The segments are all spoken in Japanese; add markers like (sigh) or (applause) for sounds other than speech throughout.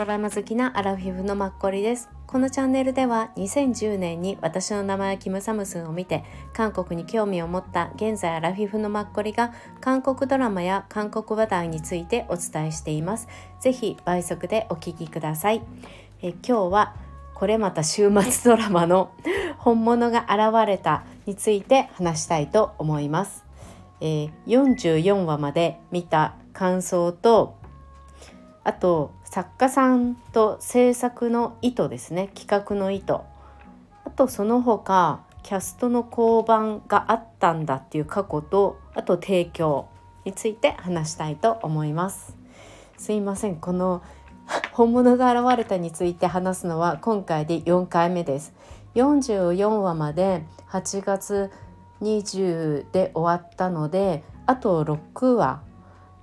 ドラマ好きなアラフィフのマッコリです。このチャンネルでは2010年に私の名前はキムサムスンを見て韓国に興味を持った現在アラフィフのマッコリが韓国ドラマや韓国話題についてお伝えしています。ぜひ倍速でお聞きください。え今日はこれまた週末ドラマの (laughs) 本物が現れたについて話したいと思います、えー、44話まで見た感想とあと作家さんと制作の意図ですね。企画の意図。あとその他キャストの交番があったんだっていう過去とあと提供について話したいと思います。すいません。この (laughs) 本物が現れたについて話すのは今回で4回目です。44話まで8月20で終わったのであと6話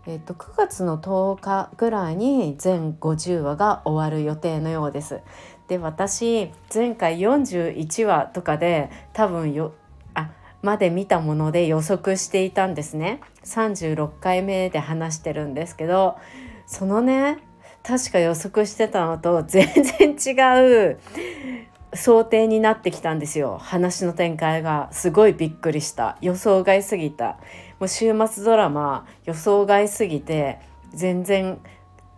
えーと、9月の10日ぐらいに全50話が終わる予定のようです。で私前回41話とかで多分よあまで見たもので予測していたんですね36回目で話してるんですけどそのね確か予測してたのと全然違う想定になってきたんですよ。話の展開が。すごいびっくりした。予想外すぎた。もう週末ドラマ予想外すぎて全然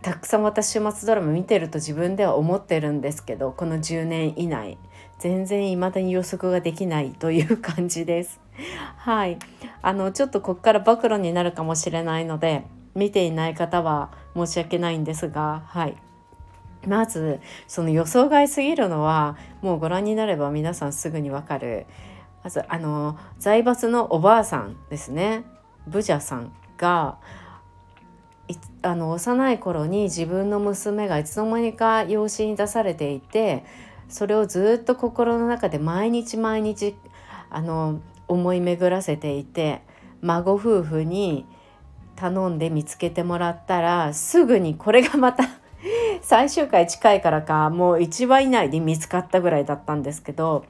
たくさん私週末ドラマ見てると自分では思ってるんですけどこの10年以内全然未だに予測ができないという感じです。はい。あのちょっとこっから暴露になるかもしれないので見ていない方は申し訳ないんですがはい。まずその予想外すぎるのはもうご覧になれば皆さんすぐにわかる。まずあの財閥のおばあさんですね。ブジャさんがあの幼い頃に自分の娘がいつの間にか養子に出されていてそれをずっと心の中で毎日毎日あの思い巡らせていて孫夫婦に頼んで見つけてもらったらすぐにこれがまた最終回近いからかもう1話以内で見つかったぐらいだったんですけど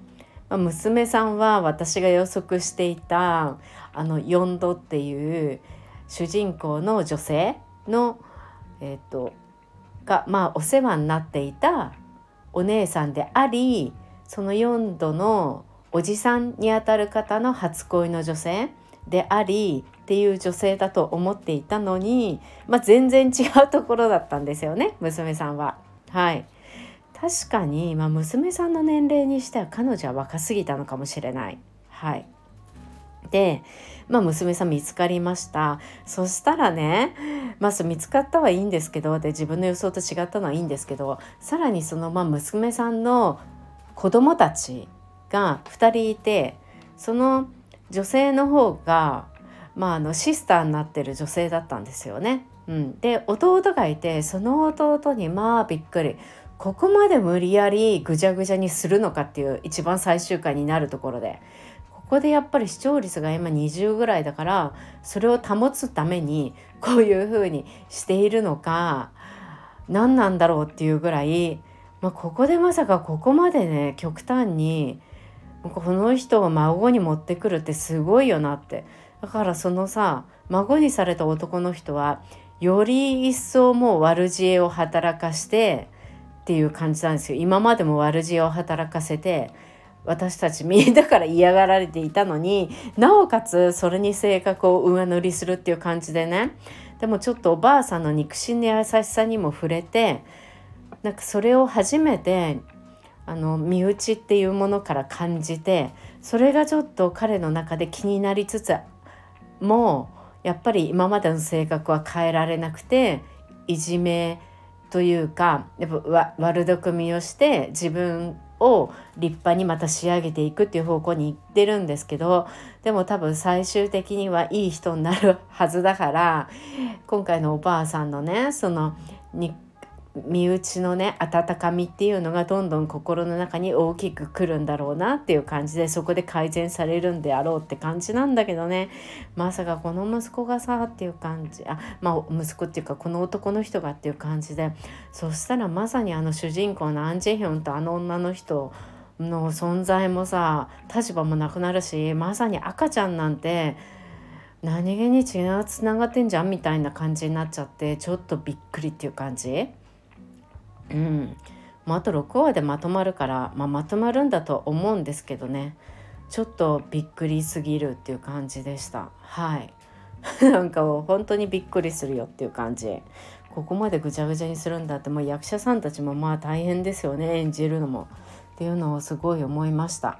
まあ、娘さんは私が予測していたあのヨンドっていう主人公の女性の、えーと、が、まあ、お世話になっていたお姉さんでありその4度のおじさんにあたる方の初恋の女性でありっていう女性だと思っていたのに、まあ、全然違うところだったんですよね娘さんは。はい確かに、まあ、娘さんの年齢にしては彼女は若すぎたのかもしれない。はいで、まあ、娘さん見つかりましたそしたらね、まあ、見つかったはいいんですけどで自分の予想と違ったのはいいんですけどさらにその、まあ、娘さんの子供たちが2人いてその女性の方が、まあ、あのシスターになってる女性だったんですよね。うん、で弟がいてその弟にまあびっくり。ここまで無理やりぐちゃぐちゃにするのかっていう一番最終回になるところで。ここでやっぱり視聴率が今20ぐらいだからそれを保つためにこういう風にしているのか何なんだろうっていうぐらい、まあ、ここでまさかここまでね極端にこの人を孫に持ってくるってすごいよなってだからそのさ孫にされた男の人はより一層もう悪知恵を働かしてっていう感じなんですよ。今までも悪知恵を働かせて私たちみんなから嫌がられていたのになおかつそれに性格を上塗りするっていう感じでね。でもちょっとおばあさんの肉親の優しさにも触れてなんかそれを初めてあの身内っていうものから感じてそれがちょっと彼の中で気になりつつもやっぱり今までの性格は変えられなくていじめというかやっぱ悪巧みをして自分を立派にまた仕上げていくっていう方向に行ってるんですけどでも多分最終的にはいい人になるはずだから今回のおばあさんのねその身内のね温かみっていうのがどんどん心の中に大きくくるんだろうなっていう感じでそこで改善されるんであろうって感じなんだけどね。まさかこの息子がさっていう感じ。あまあ息子っていうかこの男の人がっていう感じで。そしたらまさにあの主人公のアン・ジェヒョンとあの女の人の存在もさ立場もなくなるしまさに赤ちゃんなんて何気に血がつながってんじゃんみたいな感じになっちゃってちょっとびっくりっていう感じ。うん。もうあと6話でまとまるから、まあ、まとまるんだと思うんですけどね。ちょっとびっくりすぎるっていう感じでした。はい。(laughs) なんかもう本当にびっくりするよっていう感じ。ここまでぐちゃぐちゃにするんだってもう役者さんたちもまあ大変ですよね。演じるのも。っていうのをすごい思いました。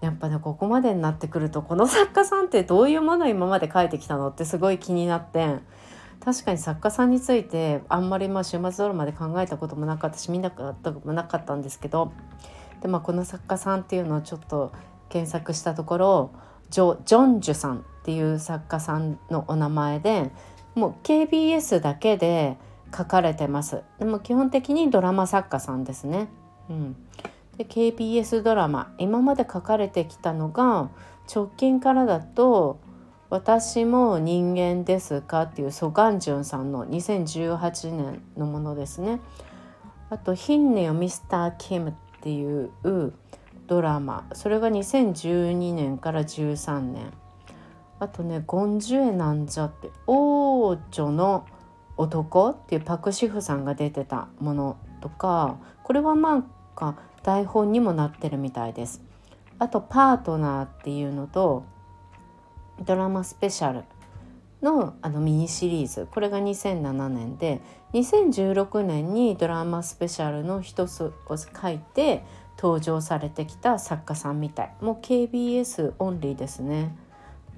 やっぱねここまでになってくるとこの作家さんってどういうものを今まで書いてきたのってすごい気になって確かに作家さんについてあんまりまあ週末ドラマで考えたこともなかったし見なかったこともなかったんですけどで、まあ、この作家さんっていうのをちょっと検索したところジョジョンジュさんっていう作家さんのお名前でもう KBS だけで書かれてます。でも基本的にドラマ作家さんですね、うん、で KBS ドラマ今まで書かれてきたのが直近からだと「私も人間ですか?」っていうソガンジュンさんの2018年のものですねあと「ヒンネよミスター・キム」っていうドラマそれが2012年から13年あとね「ゴンジュエなんじゃ」って王女の男っていうパク・シフさんが出てたものとかこれはまあ台本にもなってるみたいです。あと「パートナー」っていうのとドラマスペシャルのあのミニシリーズこれが2007年で2016年にドラマスペシャルの一つを書いて登場されてきた作家さんみたいもう KBS オンリーですね。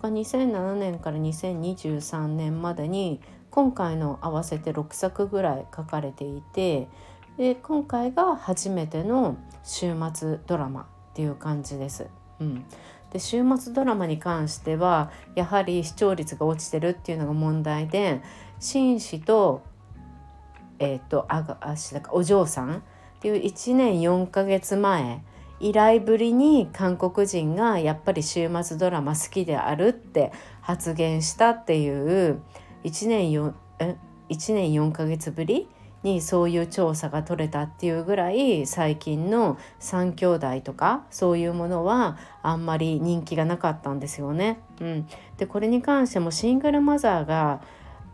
2007年から2023年までに今回の合わせて6作ぐらい書かれていてで今回が初めての週末ドラマっていう感じです。うん、で週末ドラマに関してはやはり視聴率が落ちてるっていうのが問題で紳士と,、えーと、あがあしだかお嬢さんっていう1年4ヶ月前以来ぶりに韓国人がやっぱり週末ドラマ好きであるって発言したっていう1年 4, え1年4ヶ月ぶりにそういう調査が取れたっていうぐらい最近の3兄弟とかそういうものはあんまり人気がなかったんですよね。うん、でこれに関してもシングルマザーが、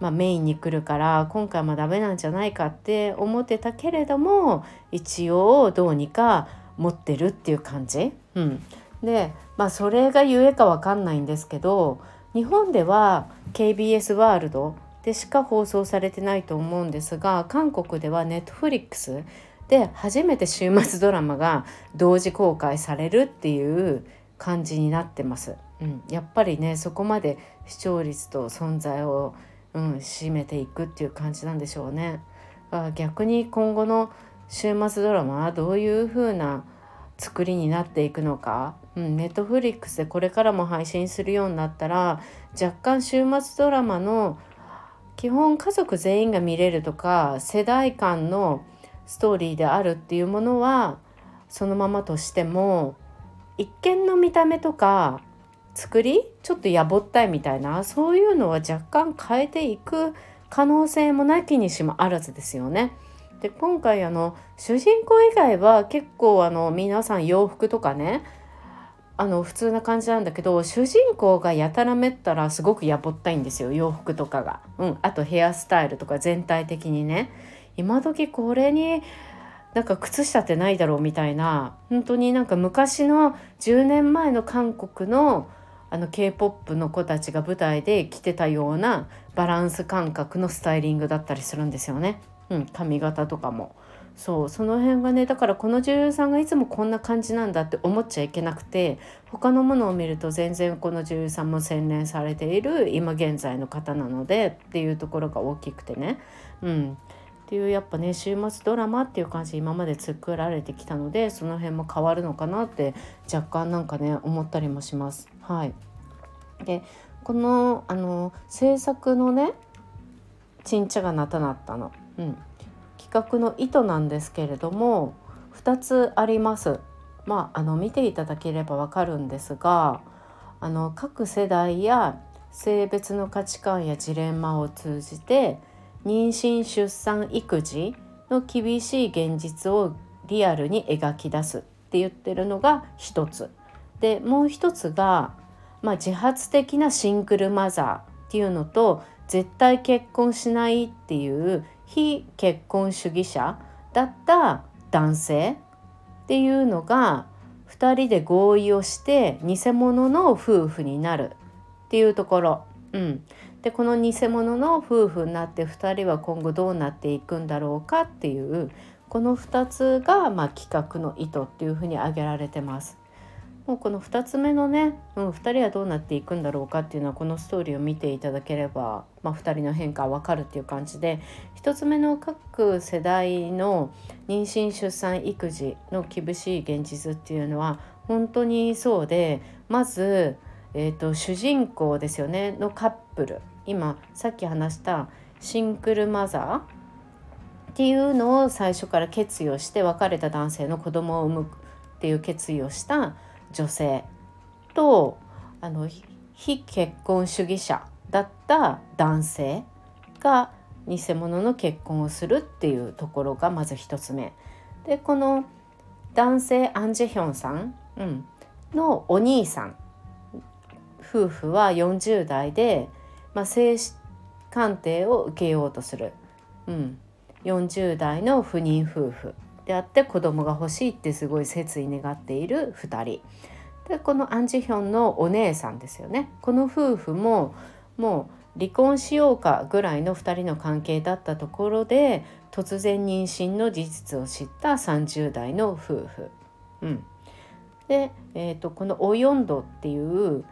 まあ、メインに来るから今回もダメなんじゃないかって思ってたけれども一応どうにか持ってるっていう感じ。うん、でまあそれがゆえかわかんないんですけど日本では KBS ワールドでしか放送されてないと思うんですが韓国では Netflix で初めて週末ドラマが同時公開されるっていう感じになってます。うん、やっぱりねそこまで視聴率と存在を、うん、占めていくっていう感じなんでしょうね。逆に今後の週末ドラマはどういう風な作りになっていくのか、うん、ネットフリックスでこれからも配信するようになったら若干週末ドラマの基本家族全員が見れるとか世代間のストーリーであるっていうものはそのままとしても一見の見た目とか作りちょっとやぼったいみたいなそういうのは若干変えていく可能性もなきにしもあらずですよね。で今回あの主人公以外は結構あの皆さん洋服とかねあの普通な感じなんだけど主人公がやたらめったらすごくやぼったいんですよ。洋服とかが、うん、あとヘアスタイルとか全体的にね。今時これになんか靴下ってないだろうみたいな。本当になんか昔の10年前の韓国のあの K-POP の子たちが舞台で着てたようなバランス感覚のスタイリングだったりするんですよね。うん、髪型とかも。そうその辺がねだからこの女優さんがいつもこんな感じなんだって思っちゃいけなくて他のものを見ると全然この女優さんも洗練されている今現在の方なのでっていうところが大きくてね。うんっていうやっぱね週末ドラマっていう感じ今まで作られてきたのでその辺も変わるのかなって若干なんかね思ったりもします。はい、でこのあの制作のねちんちゃがなたなったのうん、画の意図なんですけれども2つあります。まあ、あの見ていただければわかるんですがあの各世代や性別の価値観やジレンマを通じて妊娠出産育児の厳しい現実をリアルに描き出すって言ってるのが一つ。でもう一つが、まあ、自発的なシングルマザーっていうのと絶対結婚しないっていう非結婚主義者だった男性っていうのが2人で合意をして偽物の夫婦になるっていうところ。うん、でこの偽物の夫婦になって2人は今後どうなっていくんだろうかっていうこの2つが、まあ、企画の意図っていうふうに挙げられてます。もうこの2つ目のね、うん、2人はどうなっていくんだろうかっていうのはこのストーリーを見ていただければ、まあ、2人の変化わかるっていう感じで1つ目の各世代の妊娠出産育児の厳しい現実っていうのは本当にそうでまず、えーと、主人公ですよねのカップル。今さっき話したシングルマザーっていうのを最初から決意をして別れた男性の子供を産むっていう決意をした女性とあの非結婚主義者だった男性が偽物の結婚をするっていうところがまず1つ目。でこの男性アン・ジェヒョンさん、うん、のお兄さん夫婦は40代で、まあ、精子鑑定を受けようとする、うん、40代の不妊夫婦であって子供が欲しいってすごい切に願っている2人。でこのアン・ジヒョンのお姉さんですよね。この夫婦ももう離婚しようかぐらいの2人の関係だったところで突然妊娠の事実を知った30代の夫婦。うん、で、えーと、このオヨンドっていう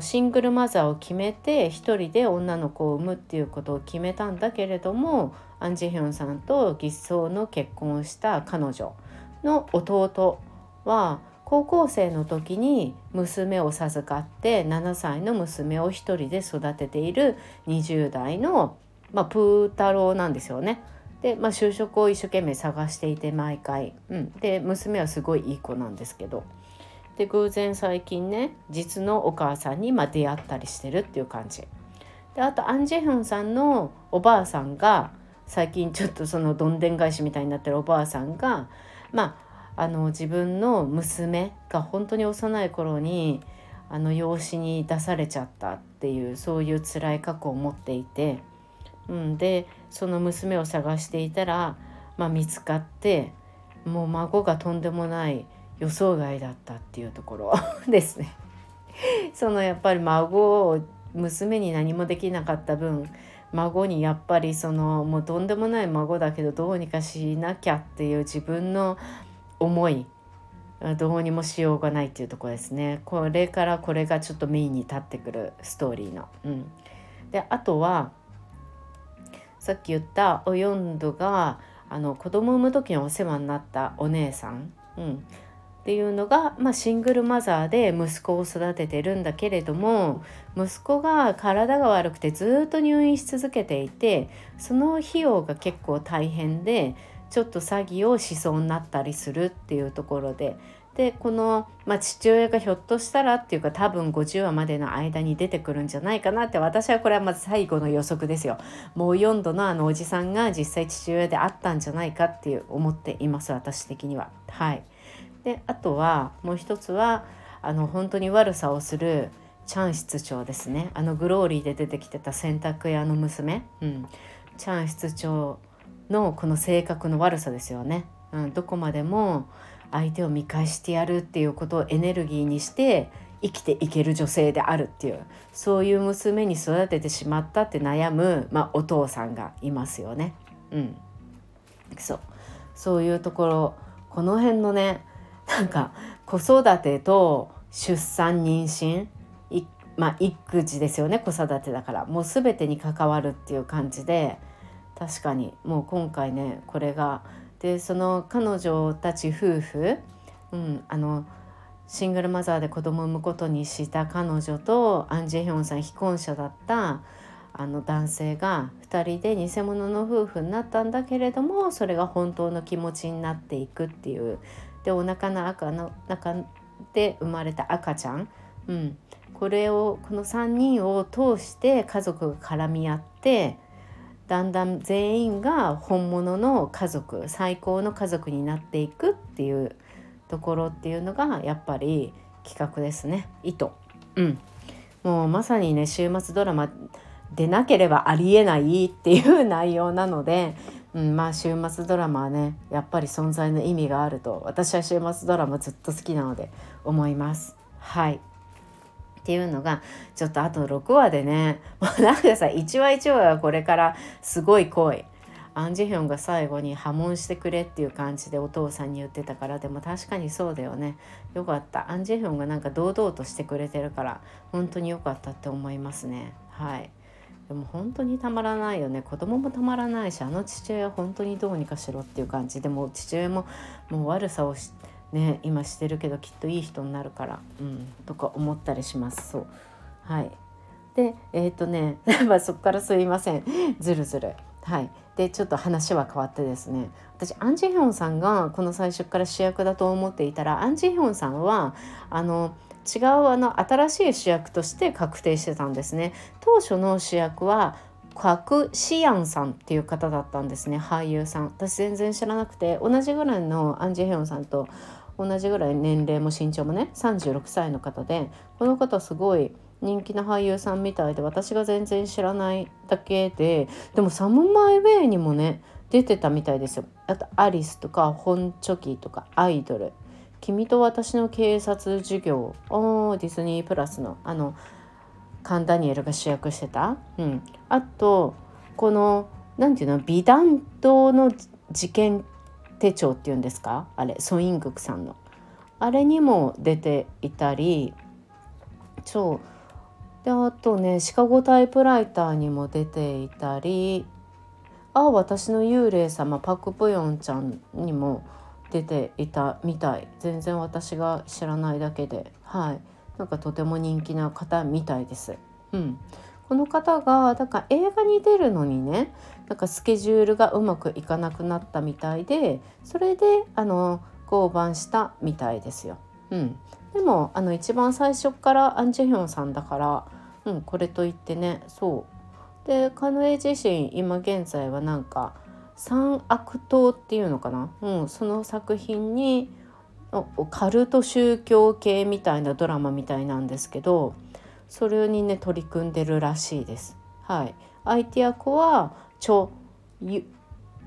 シングルマザーを決めて一人で女の子を産むっていうことを決めたんだけれどもアン・ジェヒョンさんと偽装の結婚をした彼女の弟は高校生の時に娘を授かって7歳の娘を一人で育てている20代の、まあ、プー太郎なんですよね。で、まあ、就職を一生懸命探していて毎回、うん、で娘はすごいいい子なんですけど。で偶然最近ね実のお母さんにま出会ったりしてるっていう感じ。であとアン・ジェヒョンさんのおばあさんが最近ちょっとそのどんでん返しみたいになってるおばあさんがまああの自分の娘が本当に幼い頃にあの養子に出されちゃったっていうそういう辛い過去を持っていて、うん、でその娘を探していたら、まあ、見つかってもう孫がとんでもない予想外だったっていうところ (laughs) ですね。(laughs) そのやっぱり孫を娘に何もできなかった分孫にやっぱりそのもうとんでもない孫だけどどうにかしなきゃっていう自分の思いどうにもしようがないっていうとこですね。これからこれがちょっとメインに立ってくるストーリーの。うん、であとはさっき言ったおヨンドがあの子供を産む時にお世話になったお姉さん、うん、っていうのが、まあ、シングルマザーで息子を育ててるんだけれども息子が体が悪くてずっと入院し続けていてその費用が結構大変でちょっと詐欺をしそうになったりするっていうところで。でこの、まあ、父親がひょっとしたらっていうか多分50話までの間に出てくるんじゃないかなって私はこれはまず最後の予測ですよ。もう4度のあのおじさんが実際父親であったんじゃないかっていう思っています私的には。はい。であとはもう一つはあの本当に悪さをするチャン室長ですね。あのグローリーで出てきてた洗濯屋の娘、うん、チャン室長のこの性格の悪さですよね、うん、どこまでも相手を見返してやるっていうことをエネルギーにして生きていける女性であるっていうそういう娘に育ててしまったって悩む、まあ、お父さんがいますよね。うん、そう。そういうところこの辺のねなんか子育てと出産妊娠まあ育児ですよね子育てだから。もう全てに関わるっていう感じで確かにもう今回ねこれがでその彼女たち夫婦、うん、あのシングルマザーで子供を産むことにした彼女とアン・ジェヒョンさん非婚者だったあの男性が2人で偽物の夫婦になったんだけれどもそれが本当の気持ちになっていくっていうでお腹の赤の中で生まれた赤ちゃん、うん、これをこの3人を通して家族が絡み合ってだんだん全員が本物の家族最高の家族になっていくっていうところっていうのがやっぱり企画ですね。意図。うん、もうまさにね週末ドラマでなければありえないっていう内容なのでうん、まあ週末ドラマはねやっぱり存在の意味があると私は週末ドラマずっと好きなので思います。はい。っていうのがちょっとあと6話でね (laughs) もうなんかさ1話1話はこれからすごい濃い。アン・ジヒョンが最後に破門してくれっていう感じでお父さんに言ってたからでも確かにそうだよね。よかった。アン・ジヒョンがなんか堂々としてくれてるから本当に良かったって思いますね。はい。でも本当にたまらないよね。子供もたまらないしあの父親本当にどうにかしろっていう感じ。でも父親ももう悪さをしね今してるけどきっといい人になるから、うん、とか思ったりします。そう。はい。でえっ、ー、とね (laughs) そこからすいません。ずるずる。はい。でちょっと話は変わってですね。私アン・ジヒョンさんがこの最初から主役だと思っていたらアン・ジヒョンさんはあの違うあの新しい主役として確定してたんですね。当初の主役はクク・シアンさんっていう方だったんですね。俳優さん。私全然知らなくて同じぐらいのアン・ジヒョンさんと同じぐらい年齢も身長もね36歳の方でこの方すごい人気な俳優さんみたいで私が全然知らないだけででもサム・マイ・ウェイにもね出てたみたいですよ。あとアリスとか本チョキとかアイドル。君と私の警察授業。おディズニープラスのあのカン・ダニエルが主役してた、うん、あとこの何て言うの？美談島の事件手帳っていうんですか？あれソイングクさんの。あれにも出ていたり。そう。であとねシカゴタイプライターにも出ていたり。あ私の幽霊様パク・プヨンちゃんにも出ていたみたい。全然私が知らないだけで。はい。なんかとても人気な方みたいです。うん、この方がだから映画に出るのにねなんかスケジュールがうまくいかなくなったみたいでそれであの降板したみたいですよ。うん、でもあの一番最初からアン・ジェヒョンさんだから、うん、これといってねそう。でカヌエ自身今現在はなんか三悪党っていうのかな、うん、その作品にカルト宗教系みたいなドラマみたいなんですけどそれにね取り組んでるらしいです。はい、相手役はチョ・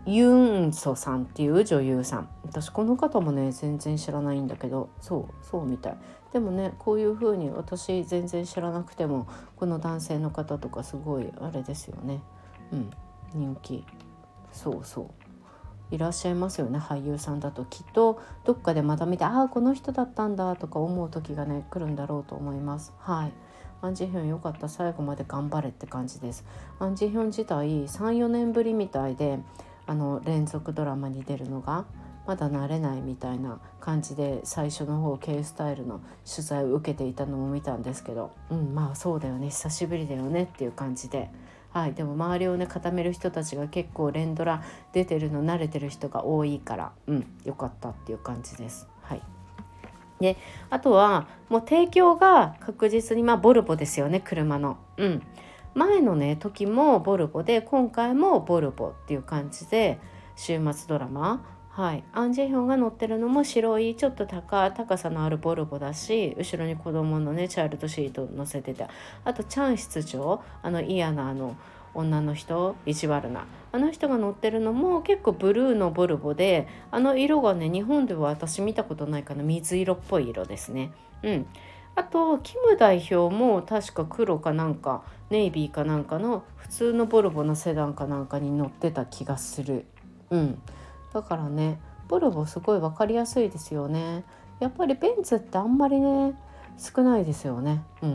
ユンソさんっていう女優さん。私この方もね全然知らないんだけどそうそうみたい。でもねこういう風に私全然知らなくてもこの男性の方とかすごいあれですよね。うん人気。そうそう。いらっしゃいますよね俳優さんだときっと。どっかでまた見てああこの人だったんだとか思う時がね来るんだろうと思います。はい。アン・ジヒョンよかった最後まで頑張れって感じです。アン・ジヒョン自体34年ぶりみたいであの連続ドラマに出るのがまだ慣れないみたいな感じで最初の方 K スタイルの取材を受けていたのも見たんですけどうんまあそうだよね。久しぶりだよねっていう感じで。はい、でも周りをね固める人たちが結構連ドラ出てるの慣れてる人が多いからうんよかったっていう感じです。はい、であとはもう提供が確実にまあボルボですよね車の。うん前のね時もボルボで今回もボルボっていう感じで週末ドラマはい、アン・ジェヒョンが乗ってるのも白いちょっと高高さのあるボルボだし後ろに子供のねチャイルドシート乗せててあとチャン室長あの嫌なあの女の人意地悪なあの人が乗ってるのも結構ブルーのボルボであの色がね日本では私見たことないかな水色っぽい色ですね。うんあとキム代表も確か黒かなんかネイビーかなんかの普通のボルボのセダンかなんかに乗ってた気がする。うん、だからねボルボすごい分かりやすいですよね。やっぱりベンツってあんまりね少ないですよね。うん、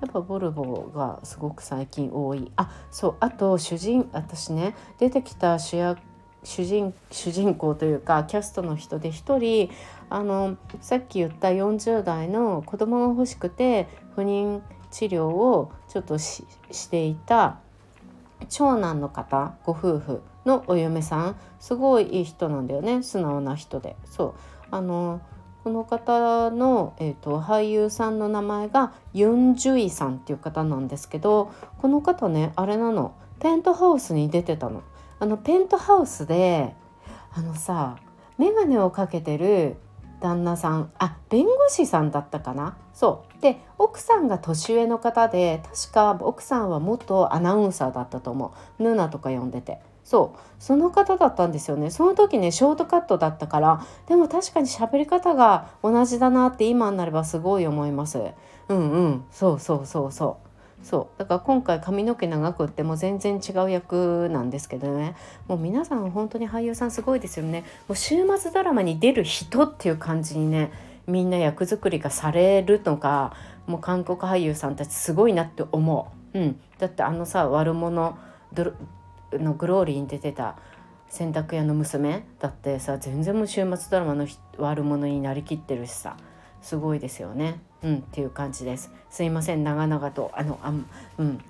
やっぱボルボがすごく最近多い。あそうあと主人私ね出てきた主役主人主人公というかキャストの人で1人あのさっき言った40代の子供が欲しくて不妊治療をちょっとしていた長男の方ご夫婦のお嫁さんすごいいい人なんだよね。素直な人で。そう。あのこの方の、えーと、俳優さんの名前がユン・ジュイさんっていう方なんですけどこの方ねあれなの。ペントハウスに出てたの。あのペントハウスであのさ眼鏡をかけてる旦那さんあ弁護士さんだったかな。そう。で奥さんが年上の方で確か奥さんは元アナウンサーだったと思う。ヌナとか呼んでて。そう。その方だったんですよね。その時ねショートカットだったからでも確かに喋り方が同じだなって今になればすごい思います。うんうん。そうそうそうそう。そう。だから今回髪の毛長くっても全然違う役なんですけどね。もう皆さん本当に俳優さんすごいですよね。もう週末ドラマに出る人っていう感じにねみんな役作りがされるのかもう韓国俳優さんたちすごいなって思う、うん、だってあのさ悪者のグローリーに出てた洗濯屋の娘だってさ全然もう週末ドラマの悪者になりきってるしさすごいですよね。うんっていう感じです。すいません長々とあのあうん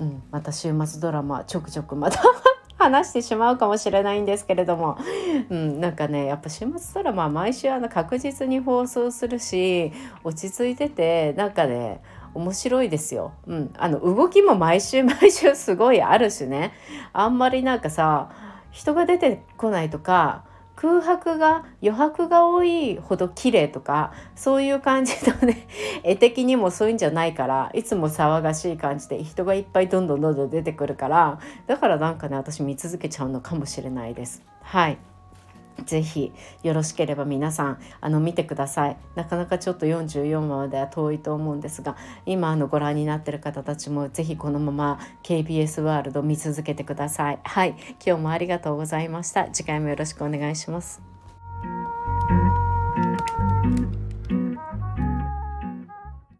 うんまた週末ドラマちょくちょくまた話してしまうかもしれないんですけれども、うん、なんかねやっぱ週末ドラマ毎週あの確実に放送するし落ち着いててなんかね面白いですよ。うん、あの動きも毎週 (laughs) 毎週すごいあるしねあんまりなんかさ人が出てこないとか空白が余白が多いほど綺麗とかそういう感じのね (laughs) 絵的にもそういうんじゃないからいつも騒がしい感じで人がいっぱいどんどんどんどん出てくるからだからなんかね私見続けちゃうのかもしれないです。はいぜひよろしければ皆さんあの見てください。なかなかちょっと44話までは遠いと思うんですが今あのご覧になってる方たちもぜひこのまま KBS ワールド見続けてください。はい今日もありがとうございました。次回もよろしくお願いします。